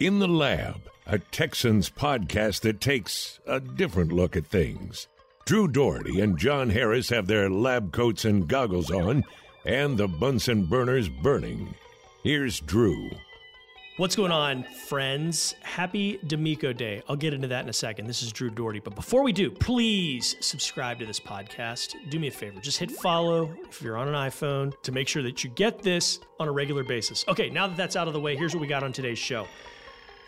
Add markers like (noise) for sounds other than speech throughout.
In the Lab, a Texans podcast that takes a different look at things. Drew Doherty and John Harris have their lab coats and goggles on, and the Bunsen burners burning. Here's Drew. What's going on, friends? Happy DeMeco Day. I'll get into that in a second. This is Drew Doherty. But before we do, please subscribe to this podcast. Do me a favor. Just hit follow if you're on an iPhone to make sure that you get this on a regular basis. Okay, now that that's out of the way, here's what we got on today's show.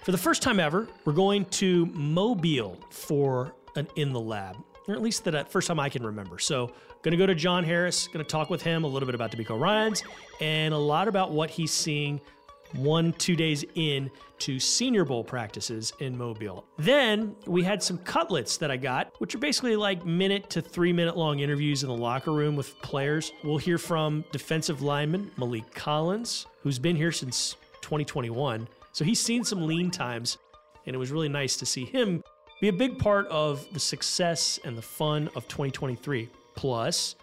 For the first time ever, we're going to Mobile for an In the Lab, or at least the first time I can remember. So, going to go to John Harris, going to talk with him a little bit about DeMeco Ryans and a lot about what he's seeing one, two days in to Senior Bowl practices in Mobile. Then we had some cutlets that I got, which are basically like minute to three minute long interviews in the locker room with players. We'll hear from defensive lineman Maliek Collins, who's been here since 2021. So he's seen some lean times, and it was really nice to see him be a big part of the success and the fun of 2023. Plus,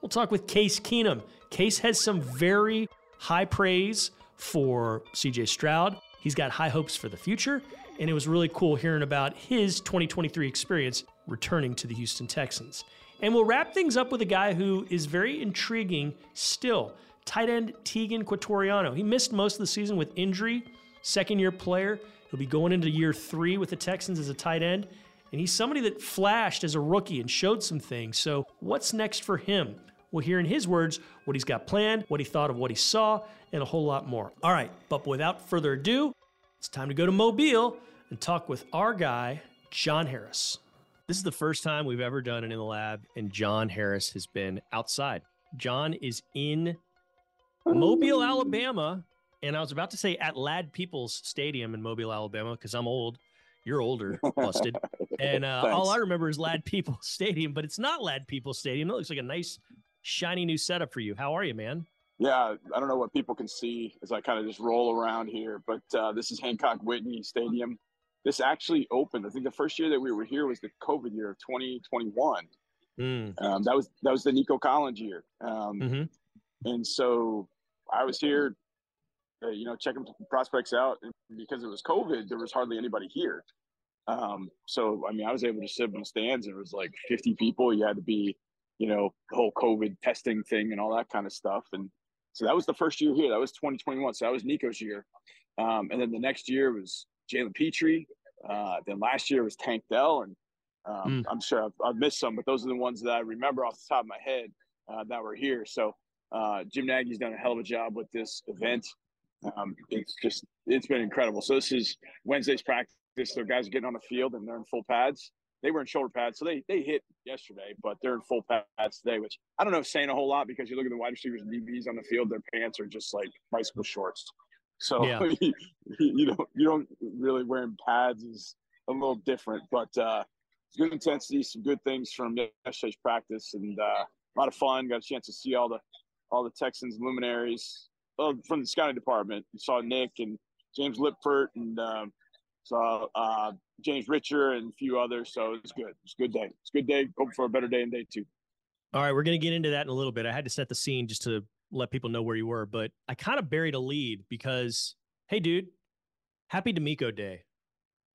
we'll talk with Case Keenum. Case has some very high praise for CJ Stroud. He's got high hopes for the future, and it was really cool hearing about his 2023 experience returning to the Houston Texans. And we'll wrap things up with a guy who is very intriguing still tight end Teagan Quitoriano. He missed most of the season with injury, second year player. He'll be going into year three with the Texans as a tight end. And he's somebody that flashed as a rookie and showed some things. So, what's next for him? We'll hear in his words what he's got planned, what he thought of what he saw, and a whole lot more. All right, but without further ado, it's time to go to Mobile and talk with our guy, John Harris. This is the first time we've ever done it in the lab, and John Harris has been outside. John is in Mobile, Alabama, and I was about to say at Ladd-Peebles Stadium in Mobile, Alabama, because I'm old. You're older, (laughs) busted. and uh, all I remember is Ladd-Peebles (laughs) Stadium, but it's not Ladd-Peebles Stadium. It looks like a nice, shiny new setup for you. How are you, man? Yeah, I don't know what people can see as I kind of just roll around here, but uh, this is Hancock Whitney Stadium. This actually opened. I think the first year that we were here was the COVID year of 2021. Mm. Um, that was that was the Nico Collins year, um, mm-hmm. and so I was here, you know, checking prospects out. And because it was COVID, there was hardly anybody here. Um, so I mean, I was able to sit in the stands, and it was like 50 people. You had to be, you know, the whole COVID testing thing and all that kind of stuff, and so that was the first year here. That was 2021. So that was Nico's year. Um, and then the next year was Jalen Pitre. Uh, then last year was Tank Dell. And um, mm. I'm sure I've, I've, missed some, but those are the ones that I remember off the top of my head uh, that were here. So uh, Jim Nagy's done a hell of a job with this event. Um, it's just, it's been incredible. So this is Wednesday's practice. So guys are getting on the field and they're in full pads they were in shoulder pads, so they they hit yesterday, but they're in full pads today, which I don't know if saying a whole lot because you look at the wide receivers and DBs on the field, their pants are just like bicycle shorts. So (laughs) yeah. you, you don't you don't really wearing pads is a little different, but uh, good intensity, some good things from yesterday's practice, and uh, a lot of fun. Got a chance to see all the all the Texans luminaries well, from the scouting department. You saw Nick and James Liipfert and um, saw uh, James Richer and a few others. So it's good. It's a good day. It's a good day. Hope for a better day in day two. All right, we're going to get into that in a little bit. I had to set the scene just to let people know where you were, but I kind of buried a lead because, hey, dude, happy DeMeco Day.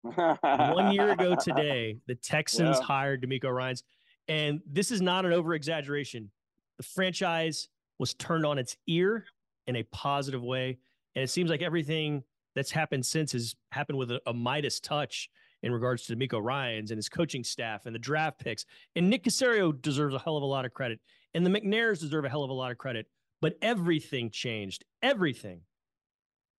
One year ago (laughs) today, the Texans yeah. hired DeMeco Ryans, and this is not an over exaggeration. The franchise was turned on its ear in a positive way, and it seems like everything that's happened since has happened with a, a Midas touch in regards to Miko Ryans and his coaching staff and the draft picks. And Nick Caserio deserves a hell of a lot of credit. And the McNairs deserve a hell of a lot of credit. But everything changed. Everything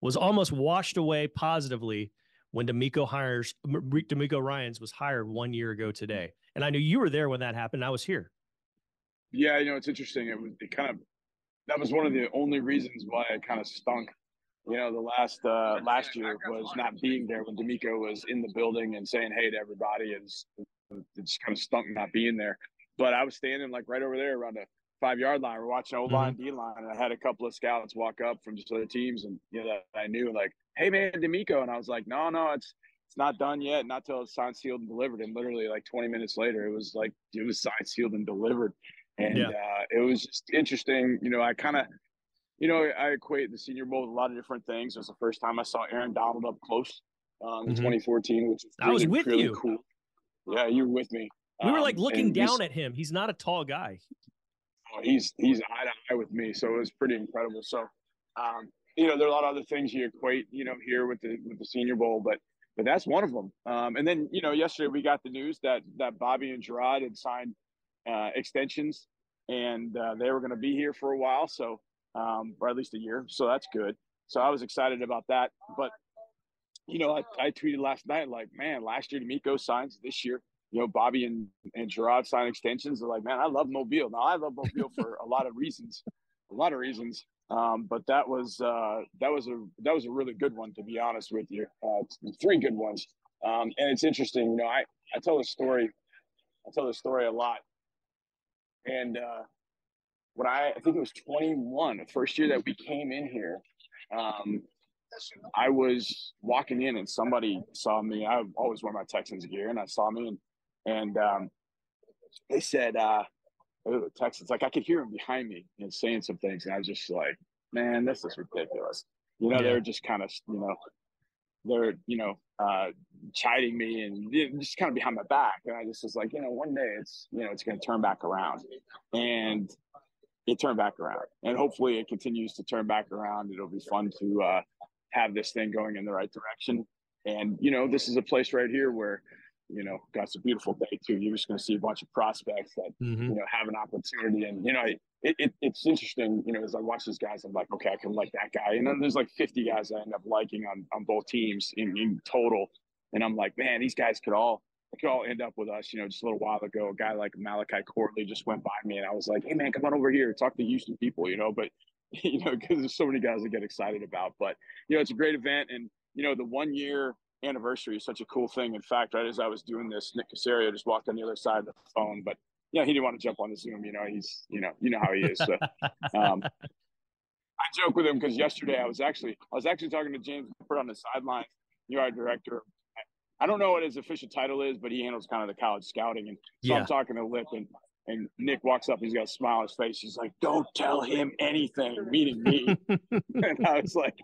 was almost washed away positively when DeMeco hires DeMeco Ryans was hired one year ago today. And I knew you were there when that happened. I was here. Yeah, you know, it's interesting. It was it kind of that was one of the only reasons why it kind of stunk you know, the last uh, last year was not being there when DeMeco was in the building and saying hey to everybody, and it's kind of stunk not being there. But I was standing like right over there around the five yard line. We're watching O line, mm-hmm. D line, and I had a couple of scouts walk up from just other teams, and you know that I knew like, hey man, DeMeco, and I was like, no, no, it's it's not done yet, not till it's signed, sealed, and delivered. And literally like 20 minutes later, it was like it was signed, sealed, and delivered. And yeah. uh, it was just interesting. You know, I kind of you know, I equate the Senior Bowl with a lot of different things. It was the first time I saw Aaron Donald up close. um, in mm-hmm. 2014, which was I was with really you. Cool. Yeah, you were with me. We were like um, looking down at him. He's not a tall guy. Oh, he's he's eye to eye with me, so it was pretty incredible. So, um, you know, there are a lot of other things you equate, you know, here with the with the Senior Bowl, but but that's one of them. Um, and then you know, yesterday we got the news that that Bobby and Gerard had signed uh, extensions, and uh, they were going to be here for a while, so um, or at least a year. So that's good. So I was excited about that. But you know, I, I tweeted last night like, man, last year DeMeco signs, this year, you know, Bobby and and Gerard sign extensions. They're like, man, I love Mobile. Now I love Mobile for a lot of reasons, a lot of reasons. Um, but that was uh, that was a that was a really good one to be honest with you. Uh, three good ones, um, and it's interesting. You know, I I tell the story, I tell the story a lot, and uh, when I I think it was 21, the first year that we came in here, um, I was walking in and somebody saw me. I always wear my Texans gear, and I saw me and and um, they said, uh, oh, Texans, like I could hear them behind me and saying some things, and I was just like, man, this is ridiculous. You know, yeah. they're just kind of, you know, they're, you know, uh, chiding me and just kind of behind my back. And I just was like, you know, one day it's, you know, it's going to turn back around. And it turned back around. And hopefully it continues to turn back around. It'll be fun to uh, have this thing going in the right direction. And, you know, this is a place right here where, you know, got a beautiful day too. You're just going to see a bunch of prospects that mm-hmm. you know have an opportunity, and you know, it, it, it's interesting. You know, as I watch these guys, I'm like, okay, I can like that guy, and then there's like 50 guys I end up liking on on both teams in, in total, and I'm like, man, these guys could all could all end up with us. You know, just a little while ago, a guy like Malachi Corley just went by me, and I was like, hey man, come on over here, talk to Houston people. You know, but (laughs) you know, because there's so many guys I get excited about. But you know, it's a great event, and you know, the one year anniversary is such a cool thing. In fact, right as I was doing this, Nick Caserio just walked on the other side of the phone, but yeah, he didn't want to jump on the Zoom. You know, he's you know you know how he is. So, (laughs) um, I joke with him because yesterday I was actually I was actually talking to James on the sideline, art director. I don't know what his official title is, but he handles kind of the college scouting, and so yeah. I'm talking to Lip, and and Nick walks up, he's got a smile on his face. He's like, "Don't tell him anything," meaning me. (laughs) and I was like,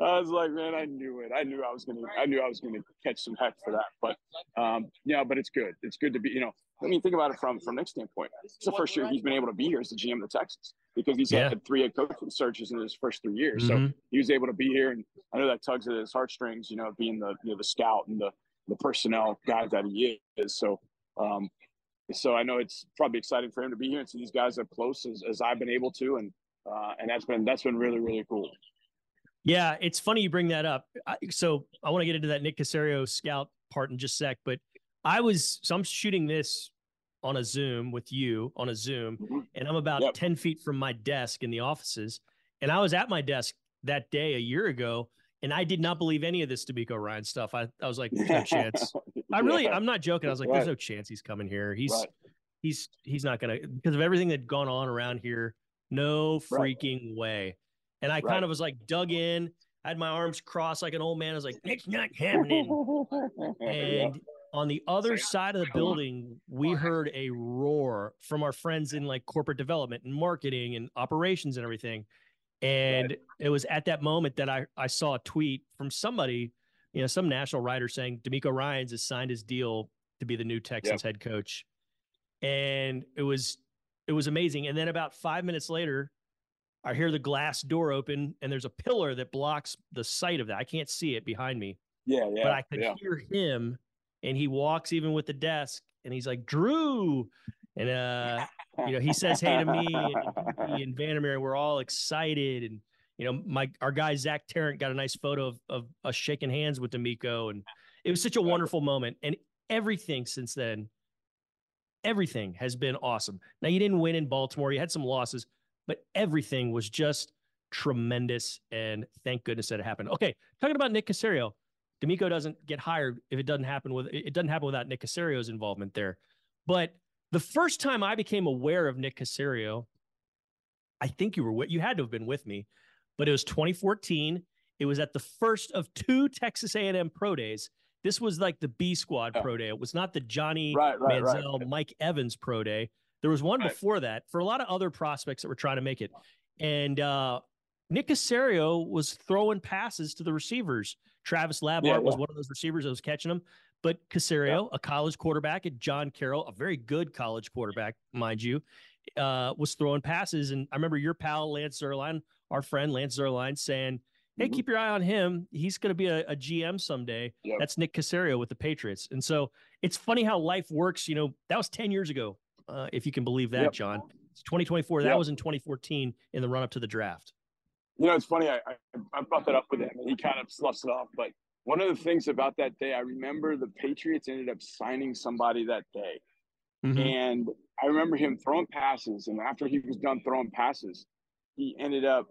I was like, man, I knew it. I knew I was gonna, I knew I was gonna catch some heck for that. But um, yeah, but it's good. It's good to be, you know. I mean, think about it from from Nick's standpoint. It's the first year he's been able to be here as the GM of the Texans because he's yeah. had three head coaching searches in his first three years. Mm-hmm. So he was able to be here, and I know that tugs at his heartstrings. You know, being the you know the scout and the the personnel guy that he is. So um, so I know it's probably exciting for him to be here and see these guys up close as, as I've been able to, and uh, and that's been that's been really really cool. Yeah, it's funny you bring that up. I, so I want to get into that Nick Caserio scout part in just a sec, but I was so I'm shooting this on a Zoom with you on a Zoom, mm-hmm. and I'm about yep. ten feet from my desk in the offices, and I was at my desk that day a year ago, and I did not believe any of this DeMeco Ryan stuff. I, I was like, there's no chance. (laughs) I really, yeah. I'm not joking. I was like, right. there's no chance he's coming here. He's, right. he's, he's not going to, because of everything that had gone on around here. No freaking right. way. And I kind of was like dug in, I had my arms crossed like an old man. I was like, it's not happening. (laughs) and on the other side of the building, we heard a roar from our friends in like corporate development and marketing and operations and everything. And right. it was at that moment that I, I saw a tweet from somebody, you know, some national writer saying DeMeco Ryans has signed his deal to be the new Texans yep. head coach. And it was it was amazing. And then about five minutes later, I hear the glass door open and there's a pillar that blocks the sight of that. I can't see it behind me. Yeah, yeah. But I could yeah. hear him and he walks even with the desk and he's like, Drew. And uh, you know, he says hey to me and, (laughs) and Vandermeer, and we're all excited. And you know, my our guy Zach Tarrant got a nice photo of of us shaking hands with DeMeco, and it was such a wonderful moment. And everything since then, everything has been awesome. Now you didn't win in Baltimore, you had some losses, but everything was just tremendous. And thank goodness that it happened. Okay, talking about Nick Caserio. DeMeco doesn't get hired if it doesn't happen with it doesn't happen without Nick Caserio's involvement there. But the first time I became aware of Nick Caserio, I think you were you had to have been with me, but it was 2014. It was at the first of two Texas A&M pro days. This was like the B squad yeah. pro day. It was not the Johnny right, right, Manziel, right. Mike Evans pro day. There was one before that for a lot of other prospects that were trying to make it. And uh, Nick Caserio was throwing passes to the receivers. Travis Labhart yeah, yeah. was one of those receivers that was catching them. But Caserio, yeah. a college quarterback, and John Carroll, a very good college quarterback, mind you, uh, was throwing passes. And I remember your pal Lance Zierlein, our friend Lance Zierlein, saying, "Hey, mm-hmm. keep your eye on him. He's going to be a, a, GM someday." Yep. That's Nick Caserio with the Patriots. And so it's funny how life works. You know, that was ten years ago, uh, if you can believe that, yep. John. It's 2024. Yep. That was in 2014 in the run up to the draft. You know, it's funny. I, I, I brought that up with him, and he kind of sloughs it off. But one of the things about that day, I remember the Patriots ended up signing somebody that day. Mm-hmm. And I remember him throwing passes. And after he was done throwing passes, he ended up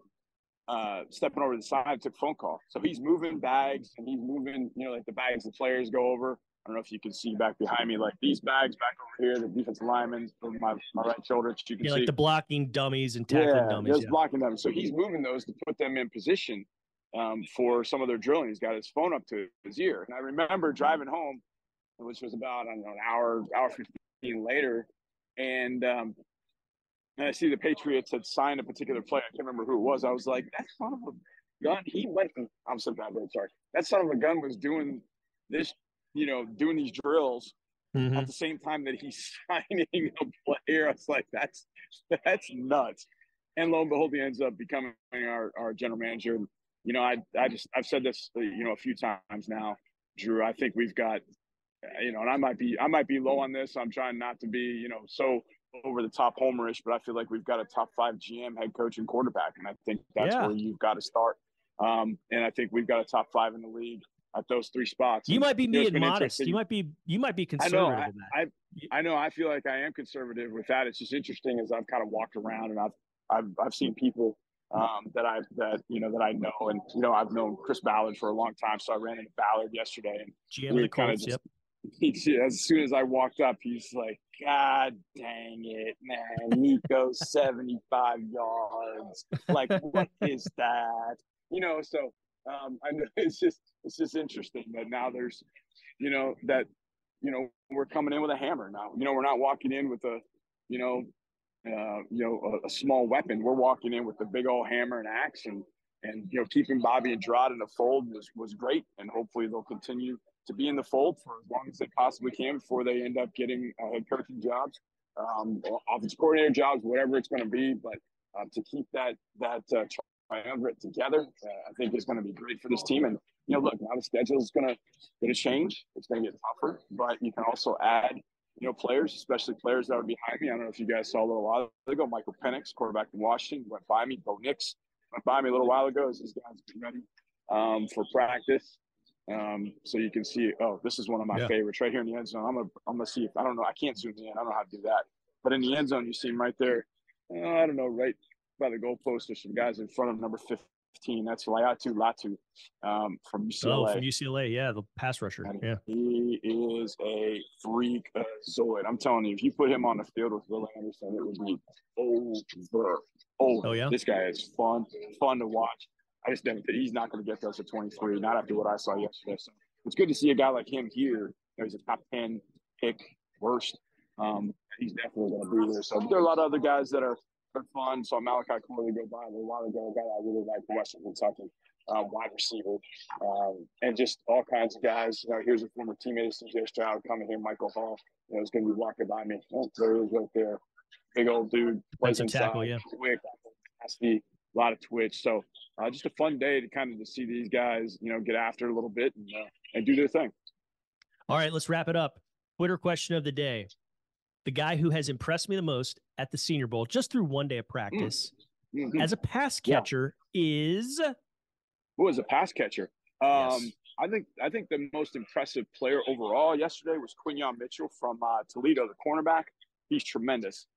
uh, stepping over the side, took a phone call. So he's moving bags and he's moving, you know, like the bags the players go over. I don't know if you can see back behind me, like these bags back over here, the defensive linemen from my, my right shoulder. You can yeah, see. like the blocking dummies and tackling yeah, dummies. Yeah, blocking dummies. So he's moving those to put them in position um, for some of their drilling. He's got his phone up to his ear. And I remember driving home, which was about, I don't know, an hour, hour 15 later. And, um, and I see the Patriots had signed a particular player. I can't remember who it was. I was like, that son of a gun. He went, I'm so bad, sorry. That son of a gun was doing this you know, doing these drills mm-hmm. at the same time that he's (laughs) signing a player. I was like, that's that's nuts. And lo and behold, he ends up becoming our, our general manager. You know, I I just I've said this you know a few times now, Drew. I think we've got you know, and I might be I might be low on this. I'm trying not to be you know so over the top homerish, but I feel like we've got a top five GM, head coach, and quarterback, and I think that's yeah. where you've got to start. Um, and I think we've got a top five in the league at those three spots. You and, might be being modest. You might be you might be conservative. I know. I, I, I, know. I feel like I am conservative with that. It's just interesting as I've kind of walked around and I've I've I've seen people um, that I that you know that I know and you know I've known Chris Ballard for a long time. So I ran into Ballard yesterday and GM we kind of just. Yep. (laughs) He, as soon as I walked up, he's like, God dang it, man. Nico, (laughs) 75 yards. Like, what is that? You know, so um, I know (laughs) it's just it's just interesting that now there's, you know, that you know we're coming in with a hammer now. You know, we're not walking in with a, you know, uh, you know, a, a small weapon. We're walking in with the big old hammer and axe, and and you know, keeping Bobby and Gerard in the fold was was great, and hopefully they'll continue to be in the fold for as long as they possibly can before they end up getting uh, head coaching jobs, um, offensive coordinator jobs, whatever it's going to be. But uh, to keep that that uh, triumvirate together, uh, I think is going to be great for this team. And you know, look, now the schedule is going to going to change. It's going to get tougher, but you can also add you know players, especially players that are behind me. I don't know if you guys saw a little while ago, Michael Penix, quarterback in Washington, went by me. Bo Nix went by me a little while ago as these guys get ready um, for practice. Um, so you can see, oh, this is one of my yeah. favorites right here in the end zone. I'm gonna, I'm gonna see if I don't know, I can't zoom in. I don't know how to do that, but in the end zone, you see him right there. Uh, I don't know, right by the goalpost. There's some guys in front of number 15. That's Laiatu Latu um, from UCLA. Oh, from UCLA. Yeah, the pass rusher. And yeah. He is a freak uh, zoid. I'm telling you, if you put him on the field with Will Anderson, it would be over. Over. Oh, yeah. This guy is fun, fun to watch. I just don't he's not going to get those at 23, not after what I saw yesterday. So it's good to see a guy like him here. he's a top 10 pick, worst. Um, he's definitely going to be there. So there are a lot of other guys that are fun. Saw Malachi Corley go by a while ago, a guy I really like Western Kentucky, um, wide receiver, um, and just all kinds of guys. You know, here's a former teammate of CJ Stroud coming here, Michael Hall. You know, is going to be walking by me. Oh, there he is right there. Big old dude. Plays inside, tackle, yeah. Quick, nasty, a lot of twitch. So uh, just a fun day to kind of to see these guys, you know, get after a little bit and, uh, and do their thing. All right, let's wrap it up. Twitter question of the day the guy who has impressed me the most at the Senior Bowl, just through one day of practice, mm-hmm. as a pass catcher, yeah. is who is a pass catcher? Um, yes. I think I think the most impressive player overall yesterday was Quinyon Mitchell from uh, Toledo, the cornerback. He's tremendous,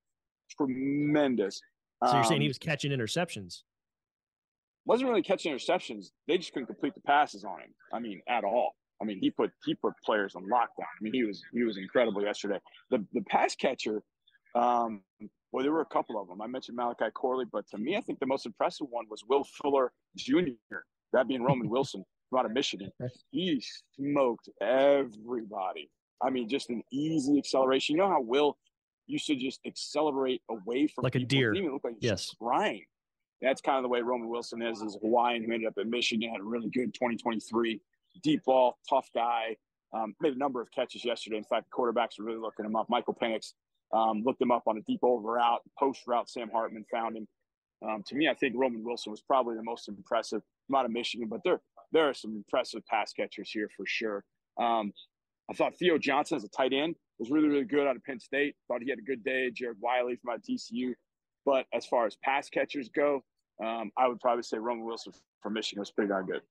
tremendous. So you're saying he um, was catching interceptions? Wasn't really catching interceptions. They just couldn't complete the passes on him. I mean, at all. I mean, he put he put players on lockdown. I mean, he was he was incredible yesterday. The the pass catcher, um, well, there were a couple of them. I mentioned Malachi Corley, but to me, I think the most impressive one was Will Fuller Jr. That being Roman (laughs) Wilson out of Michigan. He smoked everybody. I mean, just an easy acceleration. You know how Will used to just accelerate away from like people. a deer. It even looked like yes, crying. That's kind of the way Roman Wilson is, as a Hawaiian who ended up at Michigan, had a really good 2023. Deep ball, tough guy. Um, made a number of catches yesterday. In fact, quarterbacks are really looking him up. Michael Penix um, looked him up on a deep over route, post route. Sam Hartman found him. Um, to me, I think Roman Wilson was probably the most impressive. I'm out of Michigan, but there there are some impressive pass catchers here for sure. Um, I thought Theo Johnson as a tight end was really, really good out of Penn State. Thought he had a good day. Jared Wiley from out TCU. But as far as pass catchers go, um, I would probably say Roman Wilson from Michigan was pretty darn good.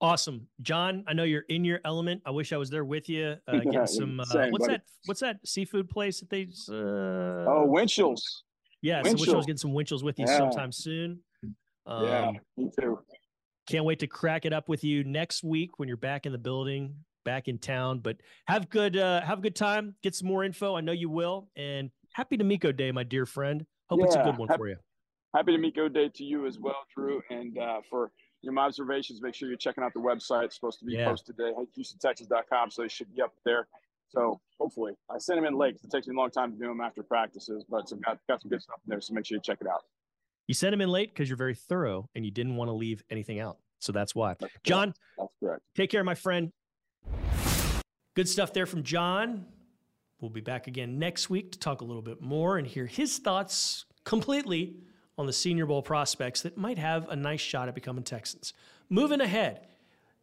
Awesome, John. I know you're in your element. I wish I was there with you, (laughs) uh, getting some. Uh, Same, what's buddy. that? What's that seafood place that they? Uh, oh, Wintzell's. Yeah, so I wish I was getting some Wintzell's with you yeah. sometime soon. Um, yeah, me too. Can't wait to crack it up with you next week when you're back in the building, back in town. But have good, uh, have a good time. Get some more info. I know you will. And happy DeMeco Day, my dear friend. Hope yeah, it's a good one happy, for you. Happy DeMeco Day to you as well, Drew. And uh, for your observations, make sure you're checking out the website. It's supposed to be yeah. posted today, HoustonTexans.com. So they should be up there. So hopefully, I sent them in late it takes me a long time to do them after practices, but I've got, got some good stuff in there. So make sure you check it out. You sent them in late because you're very thorough and you didn't want to leave anything out. So that's why. That's John, that's correct. Take care, my friend. Good stuff there from John. We'll be back again next week to talk a little bit more and hear his thoughts completely on the Senior Bowl prospects that might have a nice shot at becoming Texans. Moving ahead,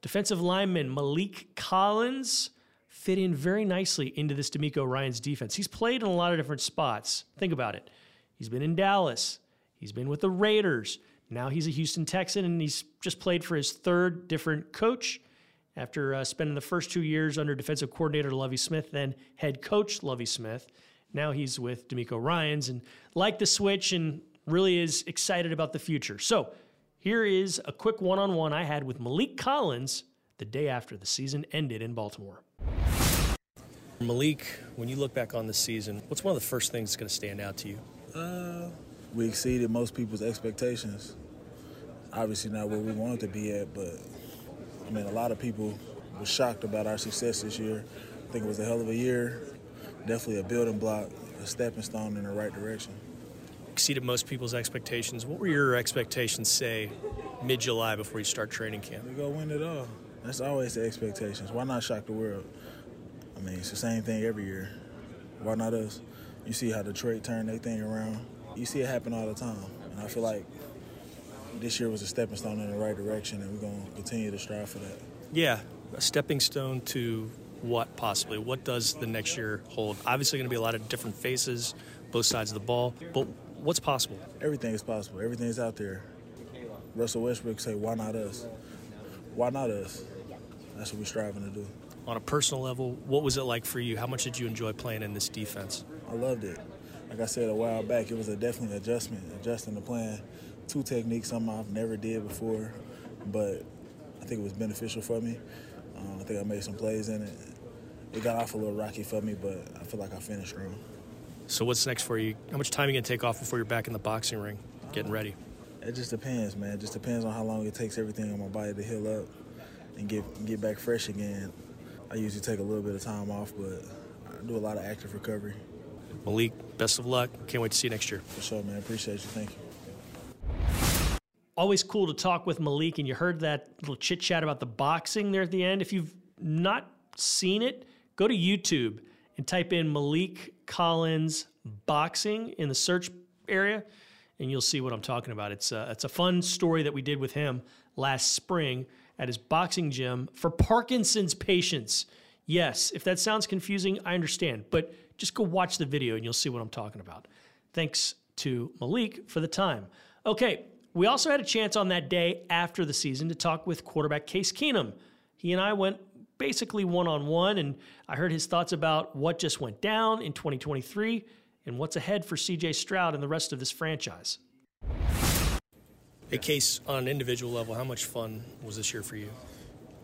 defensive lineman Maliek Collins fit in very nicely into this DeMeco Ryans defense. He's played in a lot of different spots. Think about it. He's been in Dallas. He's been with the Raiders. Now he's a Houston Texan, and he's just played for his third different coach after uh, spending the first two years under defensive coordinator Lovie Smith, then head coach Lovie Smith. Now he's with DeMeco Ryans and like the switch and really is excited about the future. So here is a quick one on one I had with Maliek Collins the day after the season ended in Baltimore. Maliek, when you look back on the season, what's one of the first things that's going to stand out to you? Uh, we exceeded most people's expectations. Obviously, not where we wanted to be at, but I mean, a lot of people were shocked about our success this year. I think it was a hell of a year. Definitely a building block, a stepping stone in the right direction. Exceeded most people's expectations. What were your expectations, say, mid July before you start training camp? We go win it all. That's always the expectations. Why not shock the world? I mean, it's the same thing every year. Why not us? You see how Detroit turned their thing around you see it happen all the time. And I feel like this year was a stepping stone in the right direction, and we're going to continue to strive for that. Yeah, a stepping stone to what possibly? What does the next year hold? Obviously, going to be a lot of different faces, both sides of the ball, but what's possible? Everything is possible. Everything is out there. Russell Westbrook say, "Why not us? Why not us?" That's what we're striving to do. On a personal level, what was it like for you? How much did you enjoy playing in this defense? I loved it like I said a while back, it was a definitely adjustment, adjusting the plan. Two techniques, something I've never did before, but I think it was beneficial for me. Uh, I think I made some plays in it. It got off a little rocky for me, but I feel like I finished strong. So what's next for you? How much time are you gonna take off before you're back in the boxing ring, getting ready? It just depends, man. It just depends on how long it takes everything on my body to heal up and get get back fresh again. I usually take a little bit of time off, but I do a lot of active recovery. Maliek, best of luck. Can't wait to see you next year. For sure, man. Appreciate you. Thank you. Always cool to talk with Maliek, and you heard that little chit chat about the boxing there at the end. If you've not seen it, go to YouTube and type in Maliek Collins boxing in the search area, and you'll see what I'm talking about. It's a, it's a fun story that we did with him last spring at his boxing gym for Parkinson's patients. Yes, if that sounds confusing, I understand, but just go watch the video and you'll see what I'm talking about. Thanks to Maliek for the time. Okay, we also had a chance on that day after the season to talk with quarterback Case Keenum. He and I went basically one on one, and I heard his thoughts about what just went down in 2023 and what's ahead for CJ Stroud and the rest of this franchise. A Case, on an individual level, how much fun was this year for you?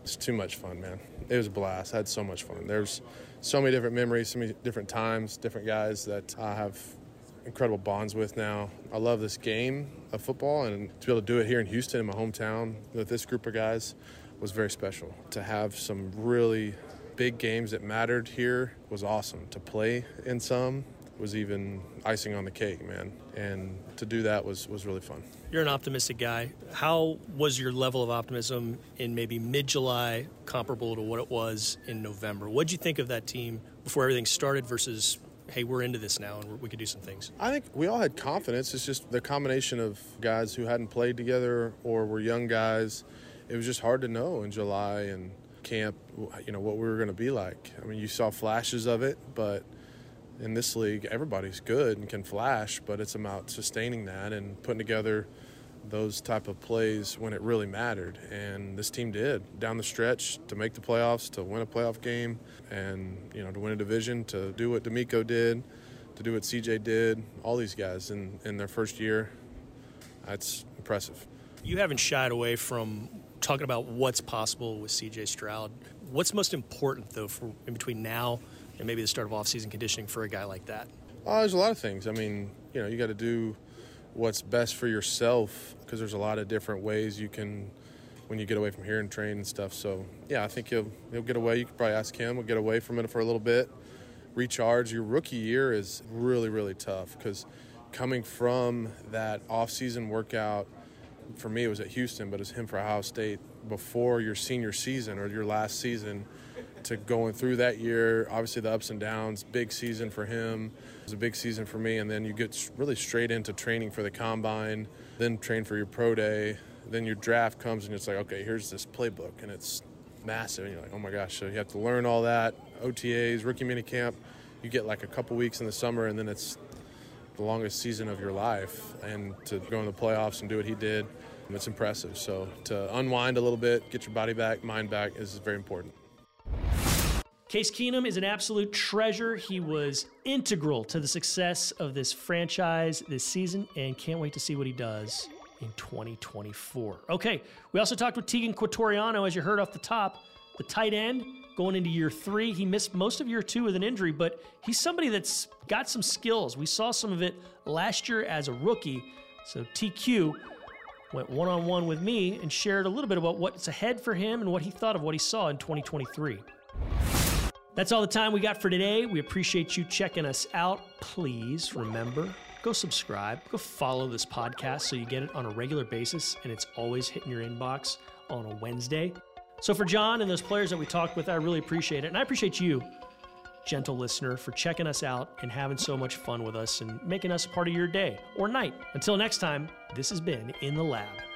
It's too much fun, man. It was a blast. I had so much fun. There's so many different memories, so many different times, different guys that I have incredible bonds with now. I love this game of football, and to be able to do it here in Houston, in my hometown, with this group of guys, was very special. To have some really big games that mattered here was awesome. To play in some was even icing on the cake, man. And to do that was, was really fun. You're an optimistic guy. How was your level of optimism in maybe mid July comparable to what it was in November? What did you think of that team before everything started versus, hey, we're into this now and we could do some things? I think we all had confidence. It's just the combination of guys who hadn't played together or were young guys. It was just hard to know in July and camp, you know, what we were going to be like. I mean, you saw flashes of it, but – in this league, everybody's good and can flash, but it's about sustaining that and putting together those type of plays when it really mattered. And this team did down the stretch to make the playoffs, to win a playoff game, and you know to win a division, to do what DeMeco did, to do what CJ did. All these guys in in their first year, that's impressive. You haven't shied away from talking about what's possible with CJ Stroud. What's most important though for in between now and maybe the start of off-season conditioning for a guy like that? Oh, there's a lot of things. I mean, you know, you got to do what's best for yourself because there's a lot of different ways you can when you get away from here and train and stuff. So yeah, I think he'll he'll get away. You could probably ask him. We'll get away from it for a little bit, recharge. Your rookie year is really really tough because coming from that off-season workout. For me, it was at Houston, but it was him for Ohio State before your senior season or your last season to going through that year. Obviously, the ups and downs, big season for him. It was a big season for me. And then you get really straight into training for the combine, then train for your pro day. Then your draft comes and it's like, okay, here's this playbook. And it's massive. And you're like, oh my gosh. So you have to learn all that OTAs, rookie mini camp. You get like a couple weeks in the summer, and then it's the longest season of your life. And to go in the playoffs and do what he did, it's impressive. So to unwind a little bit, get your body back, mind back is very important. Case Keenum is an absolute treasure. He was integral to the success of this franchise this season, and can't wait to see what he does in 2024. Okay, we also talked with Teagan Quitoriano, as you heard off the top, the tight end going into year three. He missed most of year two with an injury, but he's somebody that's got some skills. We saw some of it last year as a rookie. So TQ went one on one with me and shared a little bit about what's ahead for him and what he thought of what he saw in 2023. That's all the time we got for today. We appreciate you checking us out. Please remember, go subscribe, go follow this podcast so you get it on a regular basis and it's always hitting your inbox on a Wednesday. So, for John and those players that we talked with, I really appreciate it. And I appreciate you, gentle listener, for checking us out and having so much fun with us and making us a part of your day or night. Until next time, this has been In the Lab.